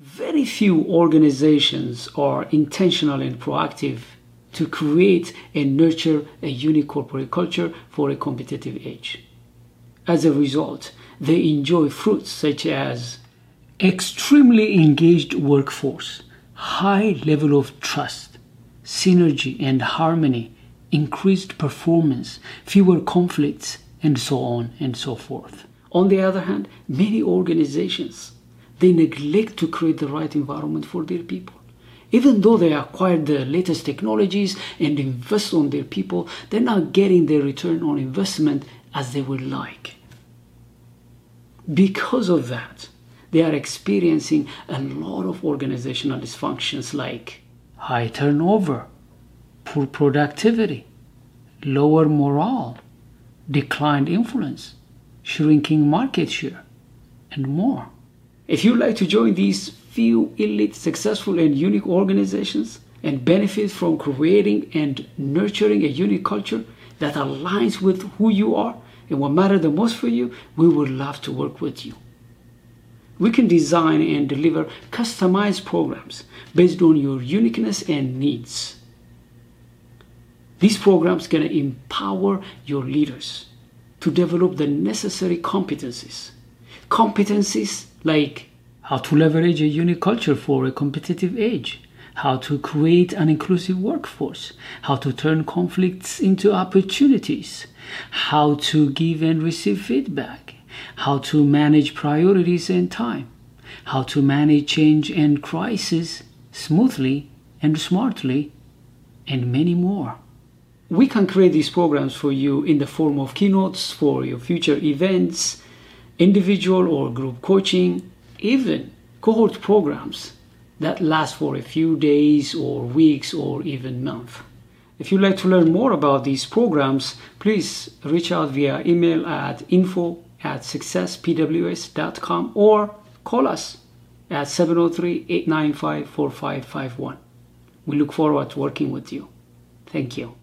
Very few organizations are intentional and proactive to create and nurture a unique corporate culture for a competitive age. As a result, they enjoy fruits such as extremely engaged workforce, high level of trust, synergy and harmony, increased performance, fewer conflicts, and so on and so forth. On the other hand, many organizations they neglect to create the right environment for their people. Even though they acquired the latest technologies and invest on their people, they're not getting their return on investment as they would like. Because of that, they are experiencing a lot of organizational dysfunctions like high turnover, poor productivity, lower morale, declined influence, shrinking market share, and more. If you'd like to join these few elite, successful, and unique organizations and benefit from creating and nurturing a unique culture that aligns with who you are and what matters the most for you, we would love to work with you. We can design and deliver customized programs based on your uniqueness and needs. These programs can empower your leaders to develop the necessary competencies. Competencies like how to leverage a unique culture for a competitive age, how to create an inclusive workforce, how to turn conflicts into opportunities, how to give and receive feedback, how to manage priorities and time, how to manage change and crisis smoothly and smartly, and many more. We can create these programs for you in the form of keynotes for your future events, individual or group coaching, even cohort programs that last for a few days or weeks or even months. If you'd like to learn more about these programs, please reach out via email at info at successpws.com or call us at 703-895-4551. We look forward to working with you. Thank you.